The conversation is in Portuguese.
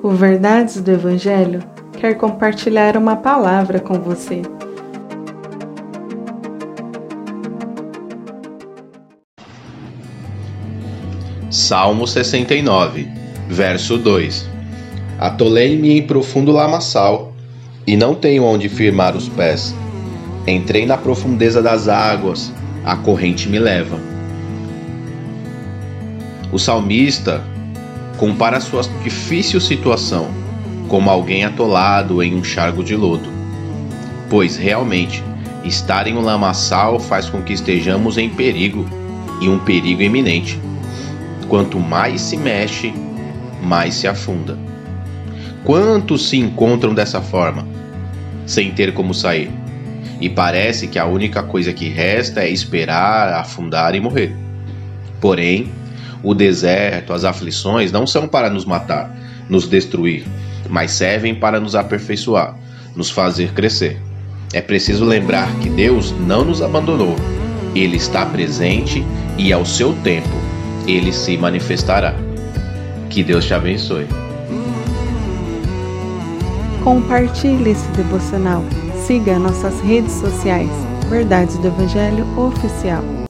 O Verdades do Evangelho quer compartilhar uma palavra com você. Salmo 69, verso 2 Atolei-me em profundo lamaçal, e não tenho onde firmar os pés. Entrei na profundeza das águas, a corrente me leva. O salmista compara sua difícil situação como alguém atolado em um charco de lodo. Pois realmente, estar em um lamaçal faz com que estejamos em perigo e um perigo iminente. Quanto mais se mexe, mais se afunda. Quantos se encontram dessa forma, sem ter como sair? E parece que a única coisa que resta é esperar, afundar e morrer. Porém, o deserto, as aflições não são para nos matar, nos destruir, mas servem para nos aperfeiçoar, nos fazer crescer. É preciso lembrar que Deus não nos abandonou. Ele está presente e ao seu tempo ele se manifestará. Que Deus te abençoe. Compartilhe esse devocional. Siga nossas redes sociais. Verdades do Evangelho Oficial.